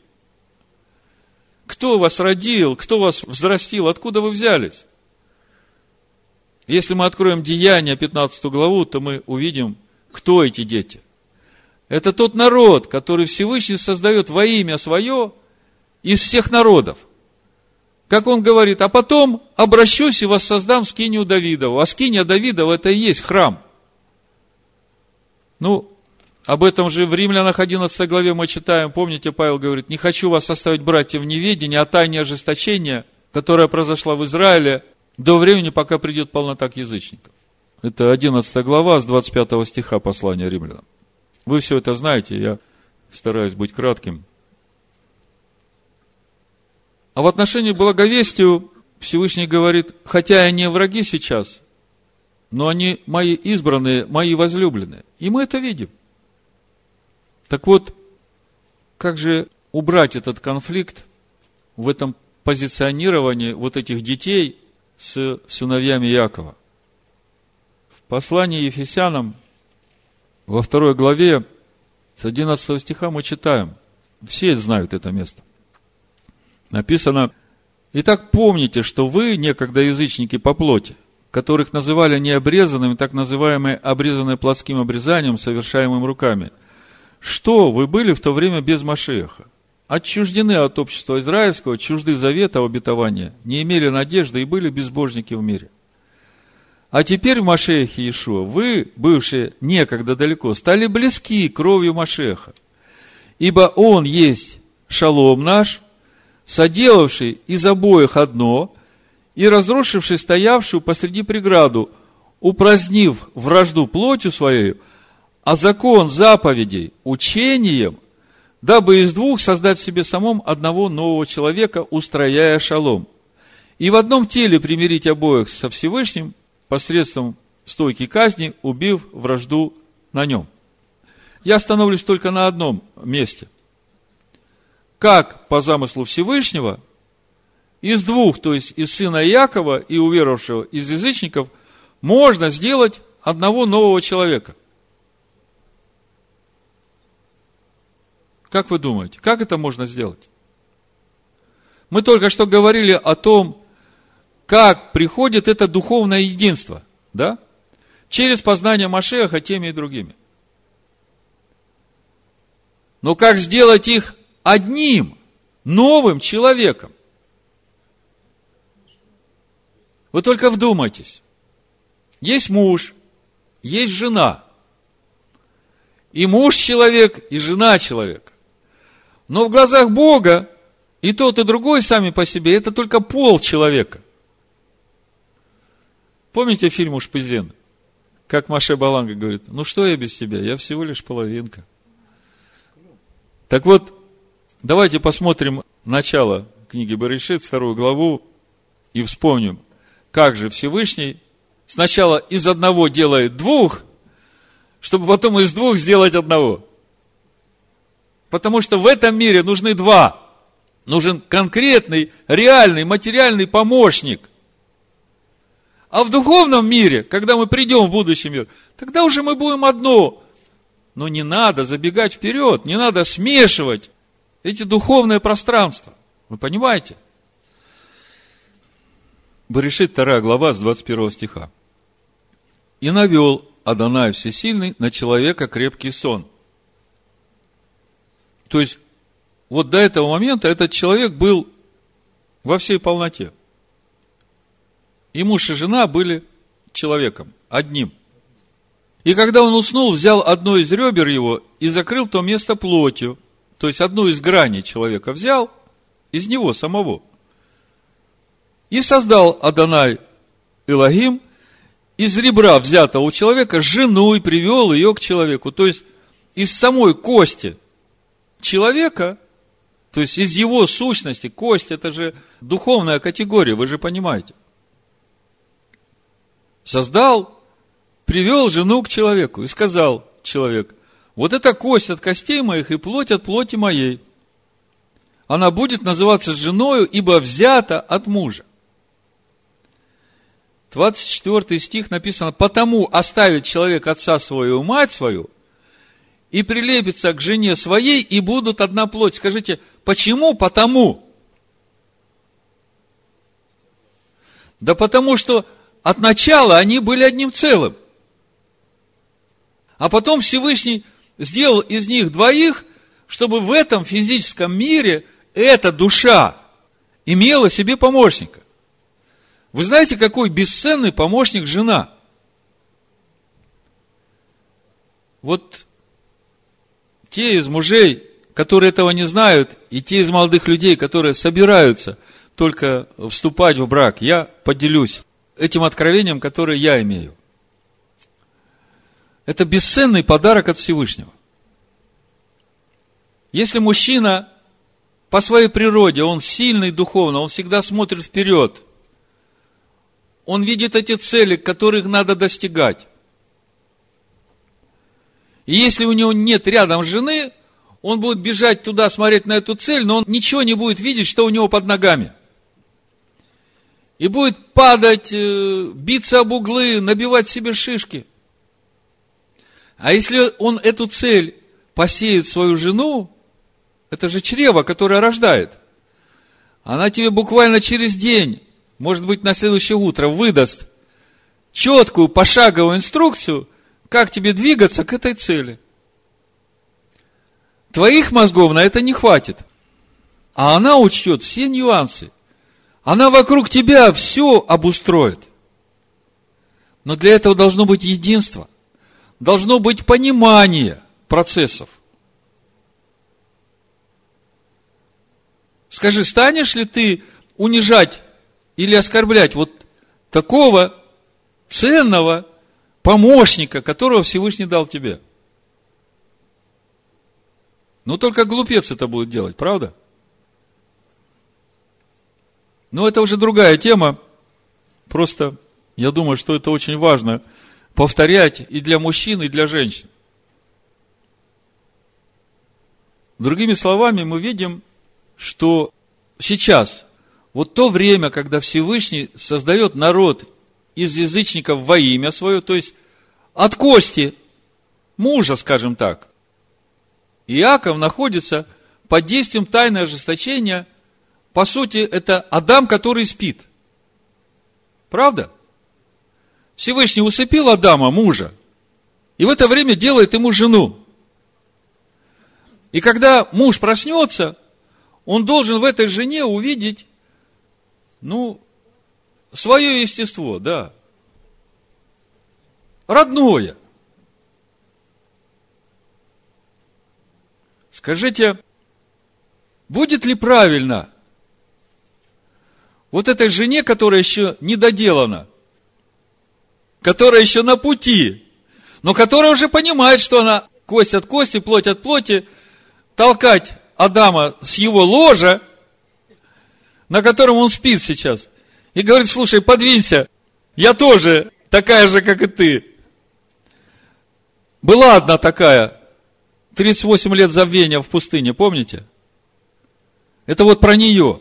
Кто вас родил? Кто вас взрастил? Откуда вы взялись? Если мы откроем Деяния, 15 главу, то мы увидим, кто эти дети. Это тот народ, который Всевышний создает во имя свое из всех народов. Как он говорит, а потом обращусь и воссоздам скинию Давидову. А скиния Давидова это и есть храм. Ну, об этом же в Римлянах 11 главе мы читаем, помните, Павел говорит, не хочу вас оставить, братья, в неведении о тайне ожесточения, которая произошла в Израиле до времени, пока придет полнота к язычникам. Это 11 глава с 25 стиха послания римлянам. Вы все это знаете, я стараюсь быть кратким. А в отношении благовестию Всевышний говорит, хотя они враги сейчас, но они мои избранные, мои возлюбленные. И мы это видим. Так вот, как же убрать этот конфликт в этом позиционировании вот этих детей с сыновьями Якова? В послании Ефесянам во второй главе с 11 стиха мы читаем, все знают это место. Написано, «Итак, помните, что вы, некогда язычники по плоти, которых называли необрезанными, так называемые обрезанные плоским обрезанием, совершаемым руками – что вы были в то время без Машеха? Отчуждены от общества израильского, чужды завета обетования, не имели надежды и были безбожники в мире. А теперь в Машехе Иешуа вы, бывшие некогда далеко, стали близки кровью Машеха. Ибо Он есть шалом наш, соделавший из обоих одно и разрушивший стоявшую посреди преграду, упразднив вражду плотью своей, а закон заповедей учением, дабы из двух создать себе самом одного нового человека, устрояя шалом. И в одном теле примирить обоих со Всевышним посредством стойки казни, убив вражду на нем. Я остановлюсь только на одном месте. Как по замыслу Всевышнего из двух, то есть из сына Якова и уверовавшего из язычников, можно сделать одного нового человека. Как вы думаете, как это можно сделать? Мы только что говорили о том, как приходит это духовное единство, да? Через познание Машеха теми и другими. Но как сделать их одним, новым человеком? Вы только вдумайтесь. Есть муж, есть жена. И муж человек, и жена человек. Но в глазах Бога и тот, и другой сами по себе это только пол человека. Помните фильм «Ушпызен»? Как Маше Баланга говорит, ну что я без тебя, я всего лишь половинка. Так вот, Давайте посмотрим начало книги Баришит, вторую главу, и вспомним, как же Всевышний сначала из одного делает двух, чтобы потом из двух сделать одного. Потому что в этом мире нужны два. Нужен конкретный, реальный, материальный помощник. А в духовном мире, когда мы придем в будущий мир, тогда уже мы будем одно. Но не надо забегать вперед, не надо смешивать эти духовные пространства. Вы понимаете? Баришит 2 глава с 21 стиха. «И навел Адонай Всесильный на человека крепкий сон». То есть, вот до этого момента этот человек был во всей полноте. И муж и жена были человеком, одним. И когда он уснул, взял одно из ребер его и закрыл то место плотью. То есть, одну из граней человека взял из него самого. И создал Адонай Илогим из ребра взятого у человека жену и привел ее к человеку. То есть, из самой кости человека, то есть из его сущности, кость это же духовная категория, вы же понимаете. Создал, привел жену к человеку и сказал человек, вот эта кость от костей моих и плоть от плоти моей. Она будет называться женою, ибо взята от мужа. 24 стих написано, потому оставит человек отца своего и мать свою, и прилепится к жене своей, и будут одна плоть. Скажите, почему? Потому. Да потому что от начала они были одним целым. А потом Всевышний сделал из них двоих, чтобы в этом физическом мире эта душа имела себе помощника. Вы знаете, какой бесценный помощник жена? Вот те из мужей, которые этого не знают, и те из молодых людей, которые собираются только вступать в брак, я поделюсь этим откровением, которое я имею. Это бесценный подарок от Всевышнего. Если мужчина по своей природе, он сильный духовно, он всегда смотрит вперед, он видит эти цели, которых надо достигать. И если у него нет рядом жены, он будет бежать туда, смотреть на эту цель, но он ничего не будет видеть, что у него под ногами. И будет падать, э, биться об углы, набивать себе шишки. А если он эту цель посеет свою жену, это же чрево, которое рождает. Она тебе буквально через день, может быть, на следующее утро выдаст четкую пошаговую инструкцию – как тебе двигаться к этой цели. Твоих мозгов на это не хватит. А она учтет все нюансы. Она вокруг тебя все обустроит. Но для этого должно быть единство. Должно быть понимание процессов. Скажи, станешь ли ты унижать или оскорблять вот такого ценного помощника, которого Всевышний дал тебе. Ну, только глупец это будет делать, правда? Но это уже другая тема. Просто я думаю, что это очень важно повторять и для мужчин, и для женщин. Другими словами, мы видим, что сейчас, вот то время, когда Всевышний создает народ из язычников во имя свое, то есть от кости мужа, скажем так. Иаков находится под действием тайного ожесточения. По сути, это Адам, который спит. Правда? Всевышний усыпил Адама, мужа, и в это время делает ему жену. И когда муж проснется, он должен в этой жене увидеть, ну, свое естество, да. Родное. Скажите, будет ли правильно вот этой жене, которая еще не доделана, которая еще на пути, но которая уже понимает, что она кость от кости, плоть от плоти, толкать Адама с его ложа, на котором он спит сейчас, и говорит, слушай, подвинься, я тоже такая же, как и ты. Была одна такая, 38 лет забвения в пустыне, помните? Это вот про нее.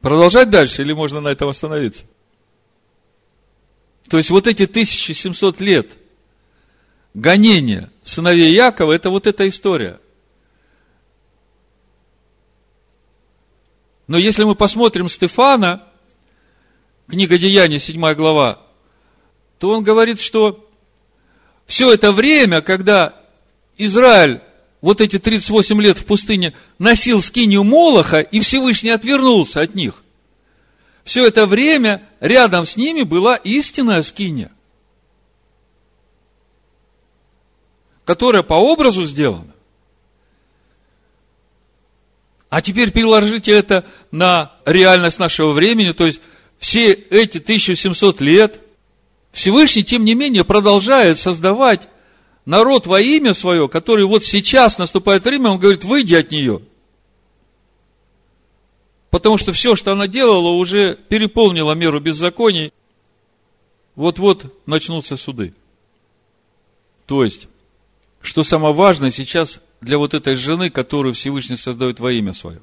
Продолжать дальше или можно на этом остановиться? То есть вот эти 1700 лет гонения сыновей Якова, это вот эта история. Но если мы посмотрим Стефана, книга Деяний, 7 глава, то он говорит, что все это время, когда Израиль вот эти 38 лет в пустыне носил скинию Молоха, и Всевышний отвернулся от них, все это время рядом с ними была истинная скиния, которая по образу сделана. А теперь переложите это на реальность нашего времени, то есть все эти 1700 лет Всевышний, тем не менее, продолжает создавать народ во имя свое, который вот сейчас наступает время, он говорит, выйди от нее. Потому что все, что она делала, уже переполнило меру беззаконий. Вот-вот начнутся суды. То есть, что самое важное сейчас для вот этой жены, которую Всевышний создает во имя свое.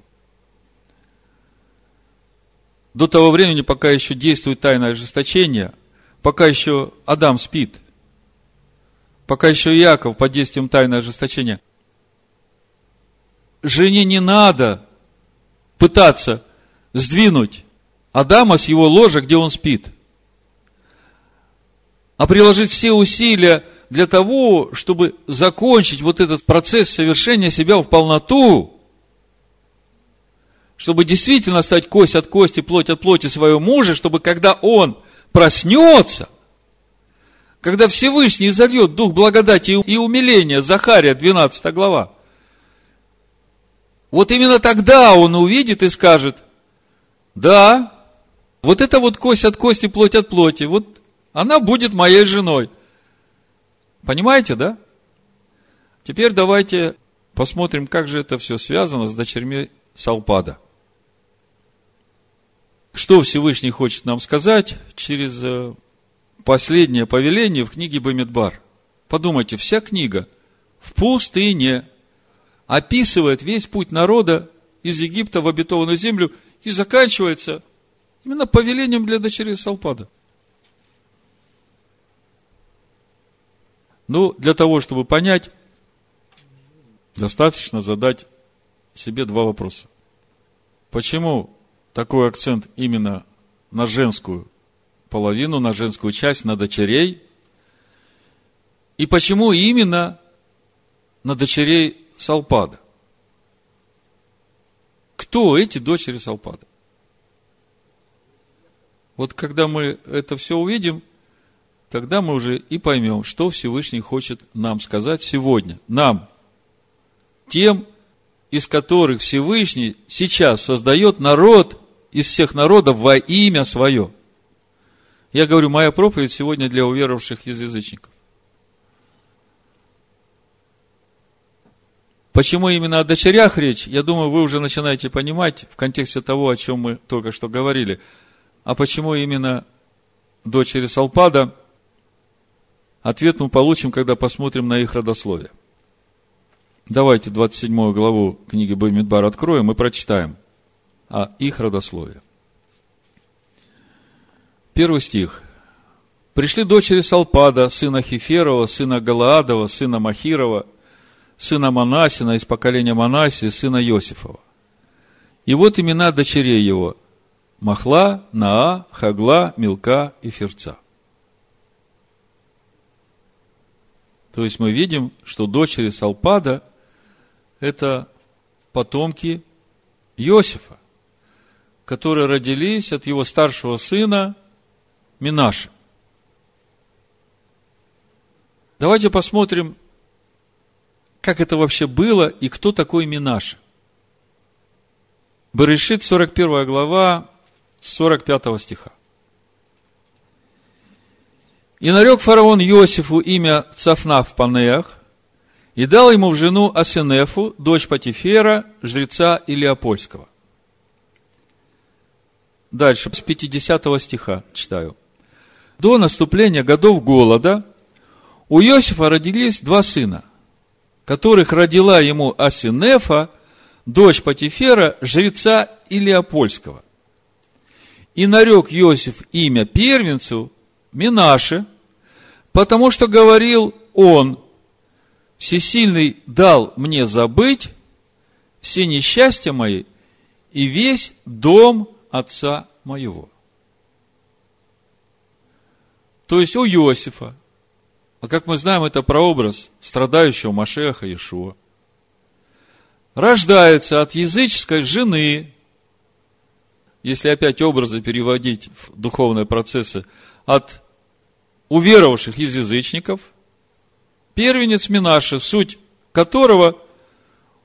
До того времени, пока еще действует тайное ожесточение, пока еще Адам спит – пока еще Яков под действием тайного ожесточения. Жене не надо пытаться сдвинуть Адама с его ложа, где он спит, а приложить все усилия для того, чтобы закончить вот этот процесс совершения себя в полноту, чтобы действительно стать кость от кости, плоть от плоти своего мужа, чтобы когда он проснется – когда Всевышний изольет дух благодати и умиления, Захария, 12 глава, вот именно тогда он увидит и скажет, да, вот это вот кость от кости, плоть от плоти, вот она будет моей женой. Понимаете, да? Теперь давайте посмотрим, как же это все связано с дочерьми Салпада. Что Всевышний хочет нам сказать через э, последнее повеление в книге Бамидбар. Подумайте, вся книга в пустыне описывает весь путь народа из Египта в обетованную землю и заканчивается именно повелением для дочерей Салпада. Ну, для того, чтобы понять, достаточно задать себе два вопроса. Почему такой акцент именно на женскую половину на женскую часть, на дочерей. И почему именно на дочерей Салпада? Кто эти дочери Салпада? Вот когда мы это все увидим, тогда мы уже и поймем, что Всевышний хочет нам сказать сегодня. Нам, тем, из которых Всевышний сейчас создает народ из всех народов во имя свое – я говорю, моя проповедь сегодня для уверовавших из язычников. Почему именно о дочерях речь, я думаю, вы уже начинаете понимать в контексте того, о чем мы только что говорили. А почему именно дочери Салпада, ответ мы получим, когда посмотрим на их родословие. Давайте 27 главу книги Баймидбар откроем и прочитаем о их родословии. Первый стих. Пришли дочери Салпада, сына Хиферова, сына Галаадова, сына Махирова, сына Манасина из поколения Манаси, сына Иосифова. И вот имена дочерей его. Махла, Наа, Хагла, Милка и Ферца. То есть мы видим, что дочери Салпада – это потомки Иосифа, которые родились от его старшего сына Минаша. Давайте посмотрим, как это вообще было и кто такой Минаша. Берешит, 41 глава, 45 стиха. И нарек фараон Иосифу имя Цафна в Панеях, и дал ему в жену Асенефу, дочь Патифера, жреца Илиопольского. Дальше, с 50 стиха читаю. До наступления годов голода у Иосифа родились два сына, которых родила ему Асинефа, дочь Патифера, жреца Илиопольского. И нарек Иосиф имя первенцу Минаше, потому что говорил он, Всесильный дал мне забыть все несчастья мои и весь дом отца моего. То есть у Иосифа, а как мы знаем, это прообраз страдающего Машеха Иешуа, рождается от языческой жены, если опять образы переводить в духовные процессы, от уверовавших из язычников, первенец Минаши, суть которого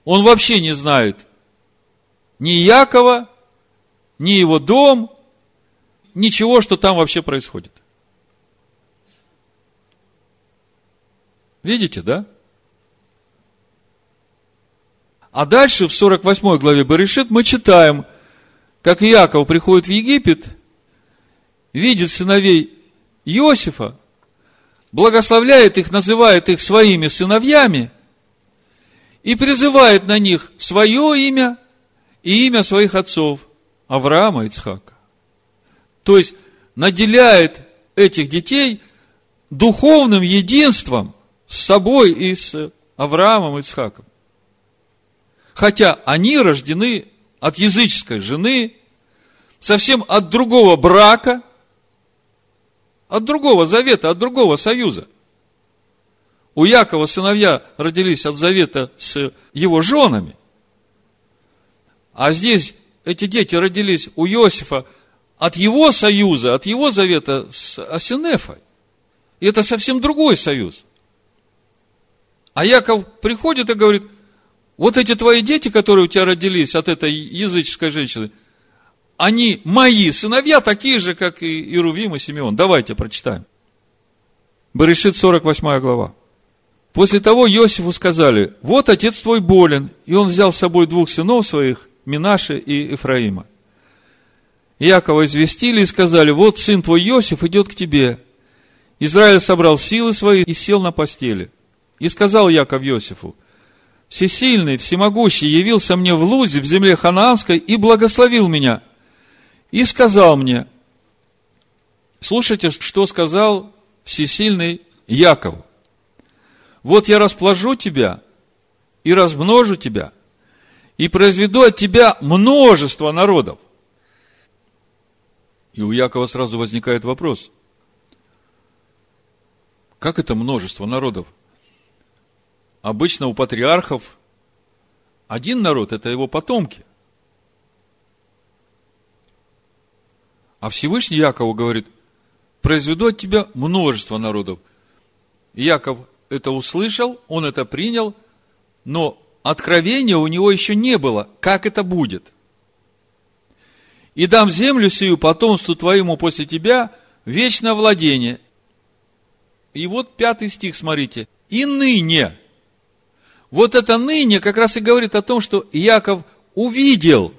он вообще не знает ни Якова, ни его дом, ничего, что там вообще происходит. Видите, да? А дальше в 48 главе Баришит мы читаем, как Иаков приходит в Египет, видит сыновей Иосифа, благословляет их, называет их своими сыновьями и призывает на них свое имя и имя своих отцов. Авраама и Ицхака. То есть, наделяет этих детей духовным единством с собой и с Авраамом и Ицхаком. Хотя они рождены от языческой жены, совсем от другого брака, от другого завета, от другого союза. У Якова сыновья родились от завета с его женами. А здесь эти дети родились у Иосифа от его союза, от его завета с Асинефой. И это совсем другой союз. А Яков приходит и говорит, вот эти твои дети, которые у тебя родились от этой языческой женщины, они мои сыновья, такие же, как и Ирувим и Симеон. Давайте прочитаем. Берешит 48 глава. После того Иосифу сказали, вот отец твой болен, и он взял с собой двух сынов своих, Минаши и Ефраима. Якова известили и сказали, вот сын твой Иосиф идет к тебе. Израиль собрал силы свои и сел на постели. И сказал Яков Иосифу, Всесильный, всемогущий явился мне в Лузе, в земле ханаанской, и благословил меня. И сказал мне, слушайте, что сказал всесильный Яков. Вот я расположу тебя и размножу тебя, и произведу от тебя множество народов. И у Якова сразу возникает вопрос. Как это множество народов? Обычно у патриархов один народ – это его потомки. А Всевышний Якову говорит, произведу от тебя множество народов. И Яков это услышал, он это принял, но откровения у него еще не было, как это будет. И дам землю сию потомству твоему после тебя вечное владение. И вот пятый стих, смотрите. И ныне. Вот это ныне как раз и говорит о том, что Яков увидел,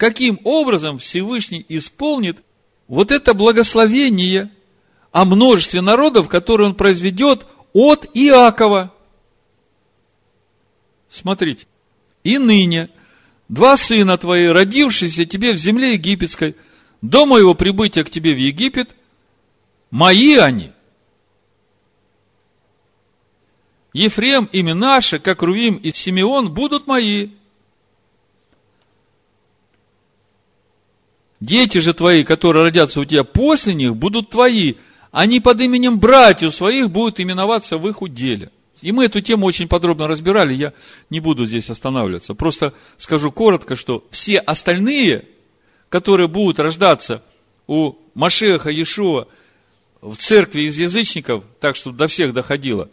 каким образом Всевышний исполнит вот это благословение о множестве народов, которые он произведет от Иакова. Смотрите. И ныне два сына твои, родившиеся тебе в земле египетской, до моего прибытия к тебе в Египет, мои они. Ефрем и Минаша, как Рувим и Симеон, будут мои. Дети же твои, которые родятся у тебя после них, будут твои. Они под именем братьев своих будут именоваться в их уделе. И мы эту тему очень подробно разбирали, я не буду здесь останавливаться. Просто скажу коротко, что все остальные, которые будут рождаться у Машеха Иешуа в церкви из язычников, так, чтобы до всех доходило,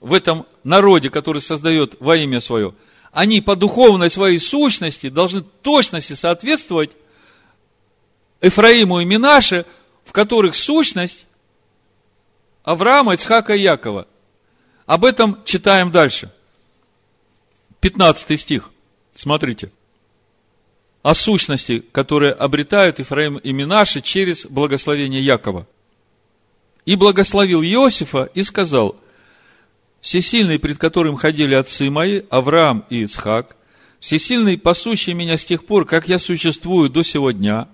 в этом народе, который создает во имя свое, они по духовной своей сущности должны точности соответствовать Эфраиму и Минаше, в которых сущность Авраама, Ицхака и Якова – Об этом читаем дальше. 15 стих. Смотрите. О сущности, которые обретают Ифраим и Минаши через благословение Якова. И благословил Иосифа и сказал, Всесильный, пред которым ходили отцы мои, Авраам и Ицхак, Всесильный, пасущий меня с тех пор, как я существую до сего дня,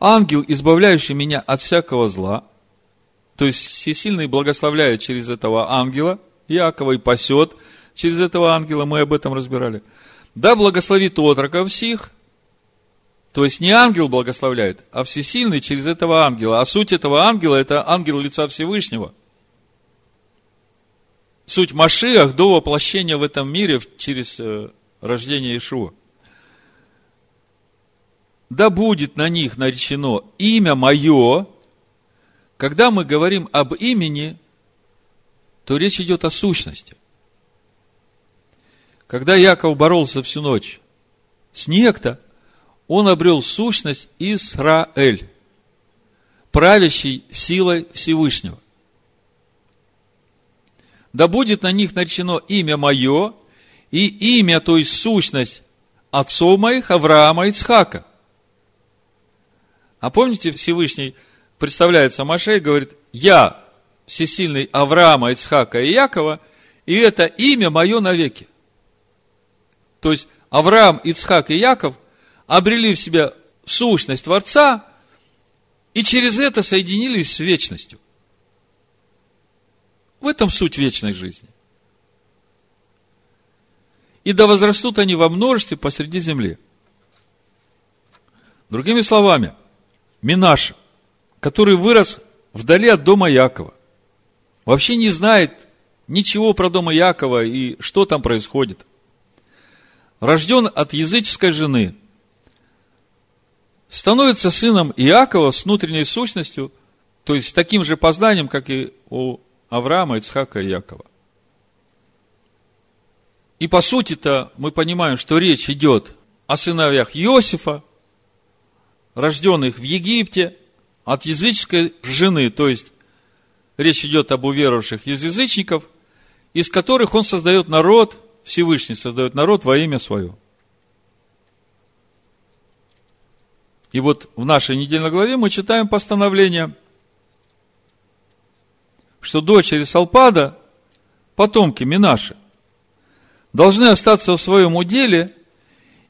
ангел, избавляющий меня от всякого зла, то есть Всесильный благословляет через этого ангела, Якова и пасет через этого ангела, мы об этом разбирали. Да благословит отроков всех, то есть не ангел благословляет, а всесильный через этого ангела. А суть этого ангела – это ангел лица Всевышнего. Суть Машиах до воплощения в этом мире через э, рождение Ишуа. Да будет на них наречено имя мое. Когда мы говорим об имени, то речь идет о сущности. Когда Яков боролся всю ночь с некто, он обрел сущность Израиль, правящий силой Всевышнего. Да будет на них наречено имя мое, и имя, то есть сущность отцов моих, Авраама и Ицхака. А помните, Всевышний представляется Маше и говорит, я всесильный Авраама, Ицхака и Якова, и это имя мое навеки. То есть Авраам, Ицхак и Яков обрели в себя сущность Творца и через это соединились с вечностью. В этом суть вечной жизни. И да возрастут они во множестве посреди земли. Другими словами, Минаш, который вырос вдали от дома Якова, вообще не знает ничего про дома Якова и что там происходит. Рожден от языческой жены, становится сыном Иакова с внутренней сущностью, то есть с таким же познанием, как и у Авраама, Ицхака и Якова. И по сути-то мы понимаем, что речь идет о сыновьях Иосифа, рожденных в Египте, от языческой жены, то есть речь идет об уверовавших из язычников, из которых он создает народ, Всевышний создает народ во имя свое. И вот в нашей недельной главе мы читаем постановление, что дочери Салпада, потомки Минаши, должны остаться в своем уделе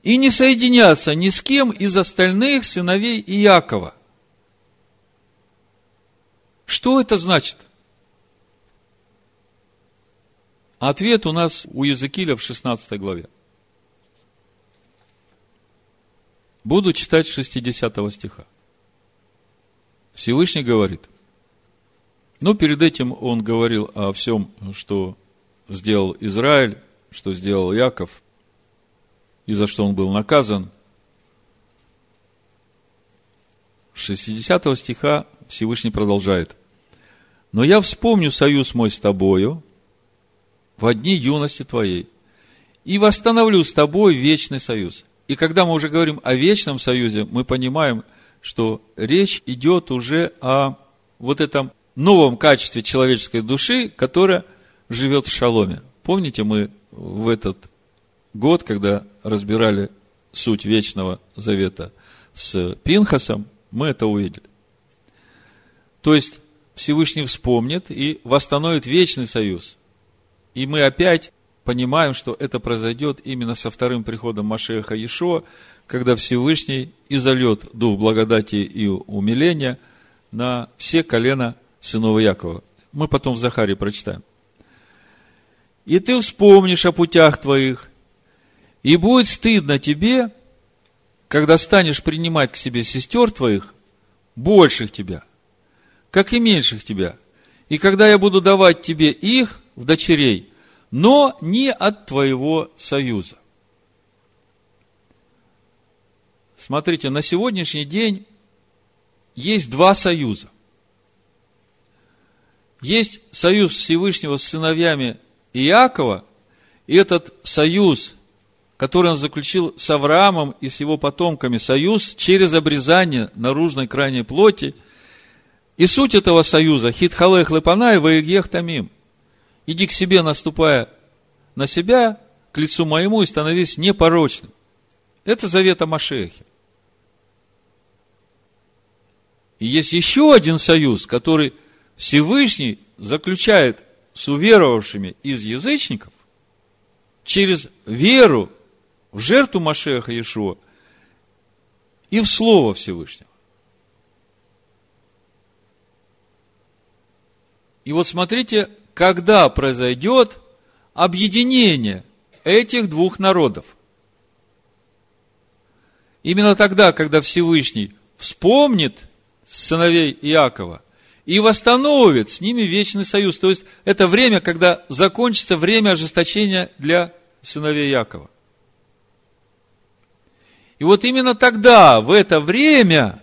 и не соединяться ни с кем из остальных сыновей Иакова. Что это значит? Ответ у нас у Языкиля в 16 главе. Буду читать с 60 стиха. Всевышний говорит, ну, перед этим он говорил о всем, что сделал Израиль, что сделал Яков, и за что он был наказан. 60 стиха Всевышний продолжает. «Но я вспомню союз мой с тобою в дни юности твоей, и восстановлю с тобой вечный союз, и когда мы уже говорим о вечном союзе, мы понимаем, что речь идет уже о вот этом новом качестве человеческой души, которая живет в шаломе. Помните, мы в этот год, когда разбирали суть вечного завета с Пинхасом, мы это увидели. То есть, Всевышний вспомнит и восстановит вечный союз. И мы опять понимаем, что это произойдет именно со вторым приходом Машеха Иешуа, когда Всевышний изольет дух благодати и умиления на все колена сынов Якова. Мы потом в Захаре прочитаем. И ты вспомнишь о путях твоих, и будет стыдно тебе, когда станешь принимать к себе сестер твоих, больших тебя, как и меньших тебя. И когда я буду давать тебе их в дочерей – но не от твоего союза. Смотрите, на сегодняшний день есть два союза. Есть союз Всевышнего с сыновьями Иакова, и этот союз, который он заключил с Авраамом и с его потомками, союз через обрезание наружной крайней плоти. И суть этого союза – хитхалех лепана и ваегех тамим – Иди к себе, наступая на себя, к лицу моему, и становись непорочным. Это завет о Машехе. И есть еще один союз, который Всевышний заключает с уверовавшими из язычников через веру в жертву Машеха Иешуа и в Слово Всевышнего. И вот смотрите, когда произойдет объединение этих двух народов. Именно тогда, когда Всевышний вспомнит сыновей Иакова и восстановит с ними вечный союз. То есть, это время, когда закончится время ожесточения для сыновей Иакова. И вот именно тогда, в это время,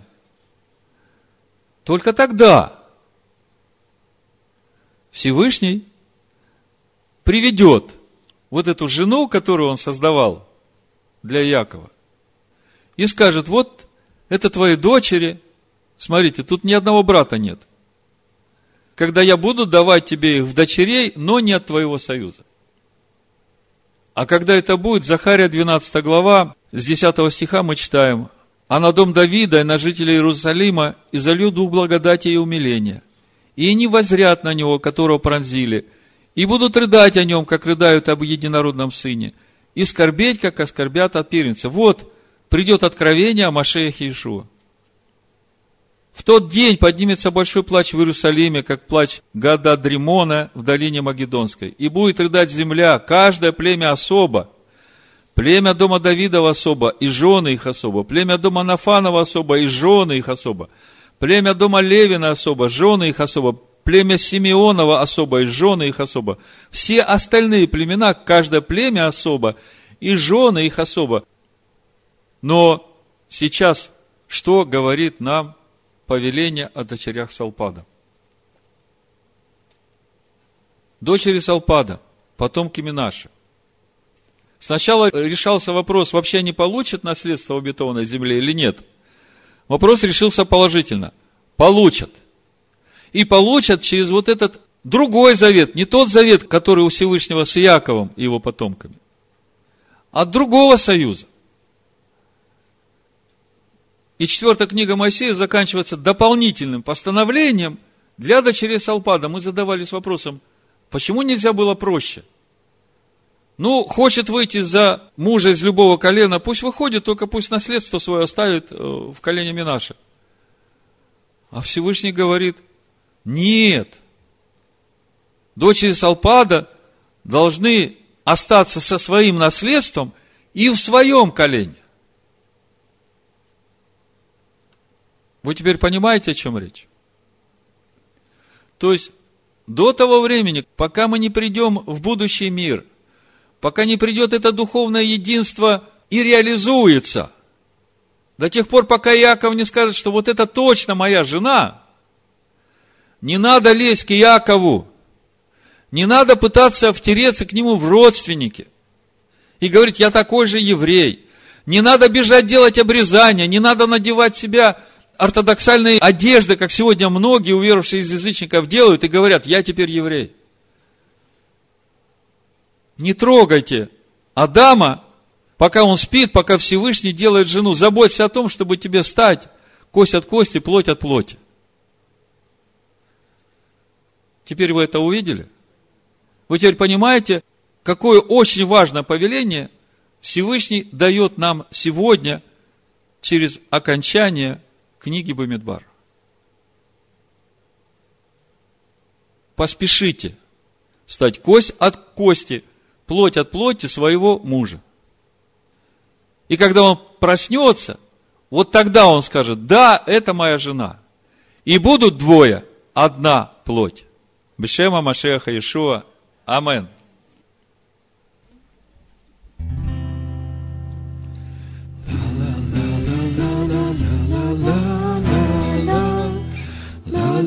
только тогда Всевышний приведет вот эту жену, которую он создавал для Якова, и скажет, вот это твои дочери, смотрите, тут ни одного брата нет. Когда я буду давать тебе их в дочерей, но не от твоего союза. А когда это будет, Захария 12 глава, с 10 стиха мы читаем, «А на дом Давида и на жителей Иерусалима и залью дух благодати и умиления, и они возрят на него, которого пронзили, и будут рыдать о нем, как рыдают об единородном сыне, и скорбеть, как оскорбят от первенца». Вот придет откровение о Машеях Иешуа. В тот день поднимется большой плач в Иерусалиме, как плач Гада Дримона в долине Магедонской. И будет рыдать земля, каждое племя особо. Племя дома Давидова особо, и жены их особо. Племя дома Нафанова особо, и жены их особо. Племя дома Левина особо, жены их особо. Племя Симеонова особо, и жены их особо. Все остальные племена, каждое племя особо, и жены их особо. Но сейчас что говорит нам повеление о дочерях Салпада. Дочери Салпада, потомки Минаши. Сначала решался вопрос, вообще они получат наследство в обетованной земле или нет. Вопрос решился положительно. Получат. И получат через вот этот другой завет, не тот завет, который у Всевышнего с Иаковом и его потомками, а другого союза. И четвертая книга Моисея заканчивается дополнительным постановлением для дочерей Салпада. Мы задавались вопросом, почему нельзя было проще? Ну, хочет выйти за мужа из любого колена, пусть выходит, только пусть наследство свое оставит э, в колене Минаша. А Всевышний говорит, нет, дочери Салпада должны остаться со своим наследством и в своем колене. Вы теперь понимаете, о чем речь? То есть, до того времени, пока мы не придем в будущий мир, пока не придет это духовное единство и реализуется, до тех пор, пока Иаков не скажет, что вот это точно моя жена, не надо лезть к Иакову, не надо пытаться втереться к нему в родственники и говорить, я такой же еврей. Не надо бежать делать обрезание, не надо надевать себя ортодоксальные одежды, как сегодня многие уверовавшие из язычников делают, и говорят, я теперь еврей. Не трогайте Адама, пока он спит, пока Всевышний делает жену. Заботься о том, чтобы тебе стать кость от кости, плоть от плоти. Теперь вы это увидели? Вы теперь понимаете, какое очень важное повеление Всевышний дает нам сегодня через окончание книги Бамидбар. Поспешите стать кость от кости, плоть от плоти своего мужа. И когда он проснется, вот тогда он скажет, да, это моя жена. И будут двое, одна плоть. Бешема Машеха Иешуа. Амин.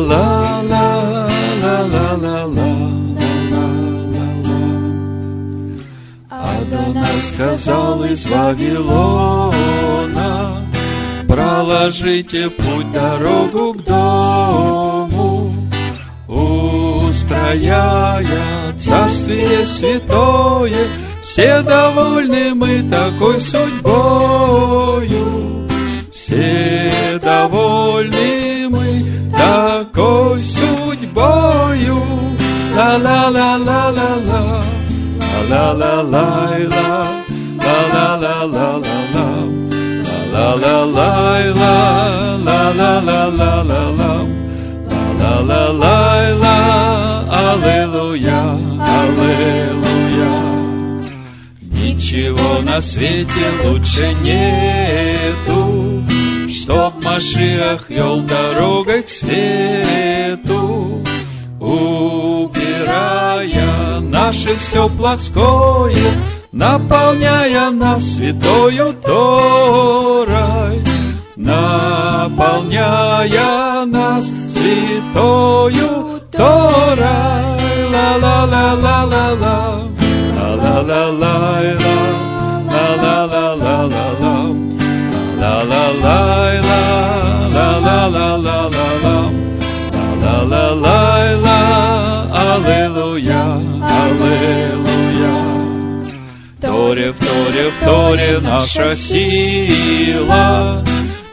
ла ла ла ла ла ла Адонай сказал из Вавилона Проложите путь, дорогу к дому Устрояя царствие святое. Все довольны мы такой судьбою Все довольны такой судьбою. Ла-ла-ла-ла-ла-ла, ла-ла-ла-ла-ла, ла-ла-ла-ла-ла, ла-ла-ла-ла-ла, ла-ла-ла-ла-ла-ла, ла-ла-ла-ла-ла, аллилуйя, аллилуйя. Ничего на свете лучше нету, Чтоб Машиах вел дорогой к свету, убирая наше все плотское, наполняя нас святою Торой, наполняя нас святою Торой. Ла-ла-ла-ла-ла-ла, ла-ла-ла-ла-ла, ла-ла-ла-ла-ла-ла, Торе, в Торе, в Торе наша сила,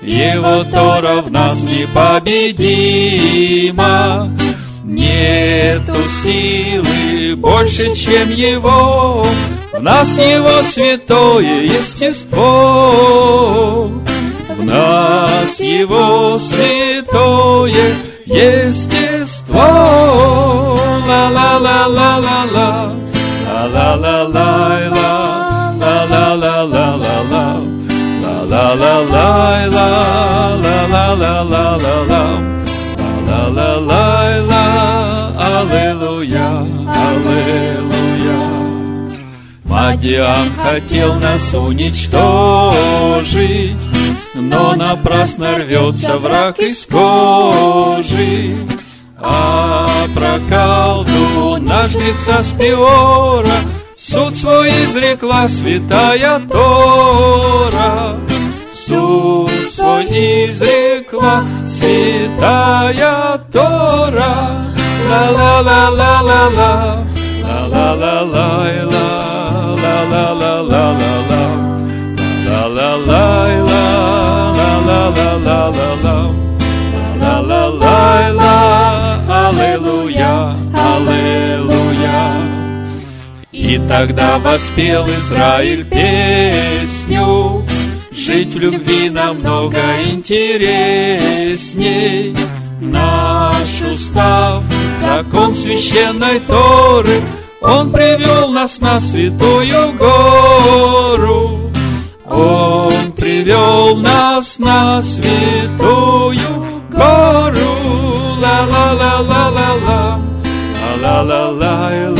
Его Тора в нас непобедима. Нету силы больше, чем Его, В нас Его святое естество. В нас Его святое естество. Ла-ла-ла-ла-ла-ла, ла-ла-ла-ла-ла, ла-ла-ла-ла-ла-ла, ла-ла-ла-ла-ла, ла-ла-ла-ла-ла-ла, ла-ла-ла-ла, Аллилуйя, Аллилуйя. Мадиан хотел нас уничтожить, но напрасно рвется враг из кожи. А про колдуна жнеца Спиора Суд свой изрекла святая Тора. Суд свой изрекла святая Тора. Ла-ла-ла-ла-ла-ла, ла-ла-ла-ла-ла, И тогда воспел Израиль песню, Жить в любви намного интересней. Наш устав, закон священной Торы, Он привел нас на святую гору. Он привел нас на святую гору. Ла-ла-ла-ла-ла-ла, ла-ла-ла-ла-ла,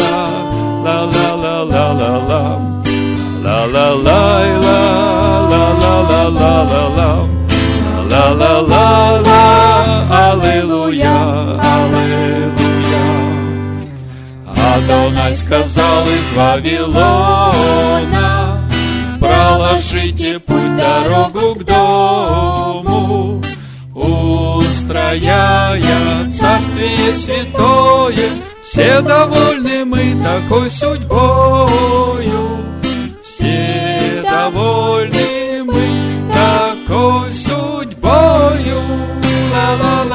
Адонай сказал из Вавилона, проложите путь, дорогу к дому, устрояя царствие святое, все довольны мы такой судьбой. love